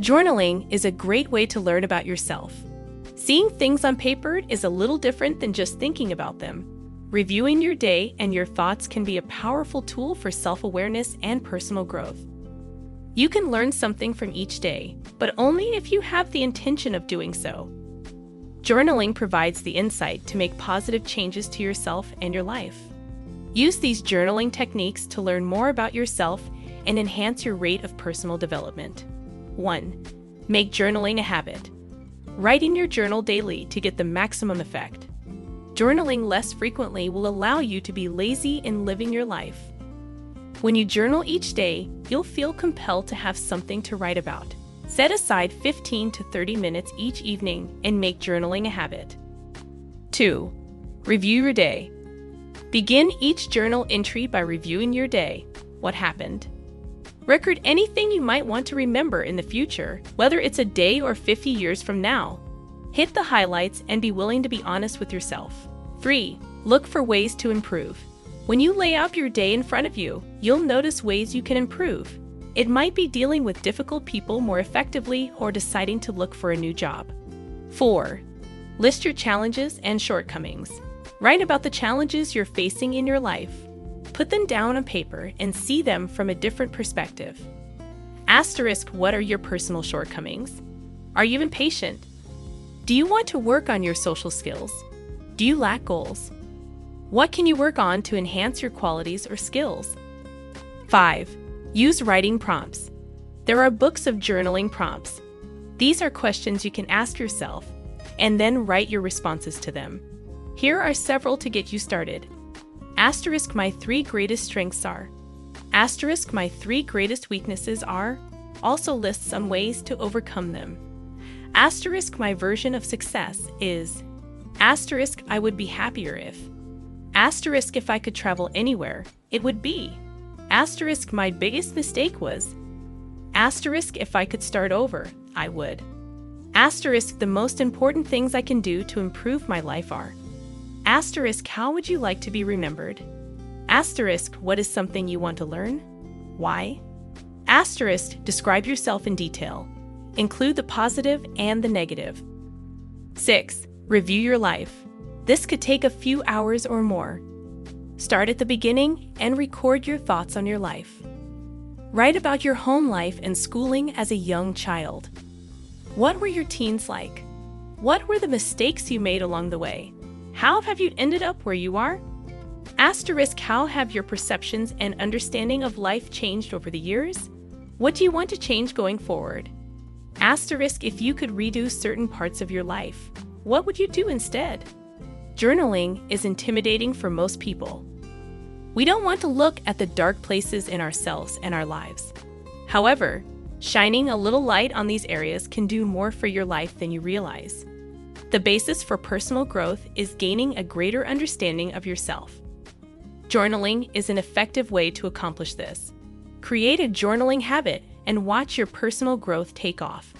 Journaling is a great way to learn about yourself. Seeing things on paper is a little different than just thinking about them. Reviewing your day and your thoughts can be a powerful tool for self awareness and personal growth. You can learn something from each day, but only if you have the intention of doing so. Journaling provides the insight to make positive changes to yourself and your life. Use these journaling techniques to learn more about yourself and enhance your rate of personal development. 1. Make journaling a habit. Write in your journal daily to get the maximum effect. Journaling less frequently will allow you to be lazy in living your life. When you journal each day, you'll feel compelled to have something to write about. Set aside 15 to 30 minutes each evening and make journaling a habit. 2. Review your day. Begin each journal entry by reviewing your day. What happened? Record anything you might want to remember in the future, whether it's a day or 50 years from now. Hit the highlights and be willing to be honest with yourself. 3. Look for ways to improve. When you lay out your day in front of you, you'll notice ways you can improve. It might be dealing with difficult people more effectively or deciding to look for a new job. 4. List your challenges and shortcomings. Write about the challenges you're facing in your life. Put them down on paper and see them from a different perspective. Asterisk what are your personal shortcomings? Are you impatient? Do you want to work on your social skills? Do you lack goals? What can you work on to enhance your qualities or skills? 5. Use writing prompts. There are books of journaling prompts. These are questions you can ask yourself and then write your responses to them. Here are several to get you started. Asterisk my three greatest strengths are. Asterisk my three greatest weaknesses are. Also lists some ways to overcome them. Asterisk my version of success is. Asterisk I would be happier if. Asterisk if I could travel anywhere, it would be. Asterisk my biggest mistake was. Asterisk if I could start over, I would. Asterisk the most important things I can do to improve my life are. Asterisk, how would you like to be remembered? Asterisk, what is something you want to learn? Why? Asterisk, describe yourself in detail. Include the positive and the negative. 6. Review your life. This could take a few hours or more. Start at the beginning and record your thoughts on your life. Write about your home life and schooling as a young child. What were your teens like? What were the mistakes you made along the way? How have you ended up where you are? Asterisk, how have your perceptions and understanding of life changed over the years? What do you want to change going forward? Asterisk, if you could redo certain parts of your life, what would you do instead? Journaling is intimidating for most people. We don't want to look at the dark places in ourselves and our lives. However, shining a little light on these areas can do more for your life than you realize. The basis for personal growth is gaining a greater understanding of yourself. Journaling is an effective way to accomplish this. Create a journaling habit and watch your personal growth take off.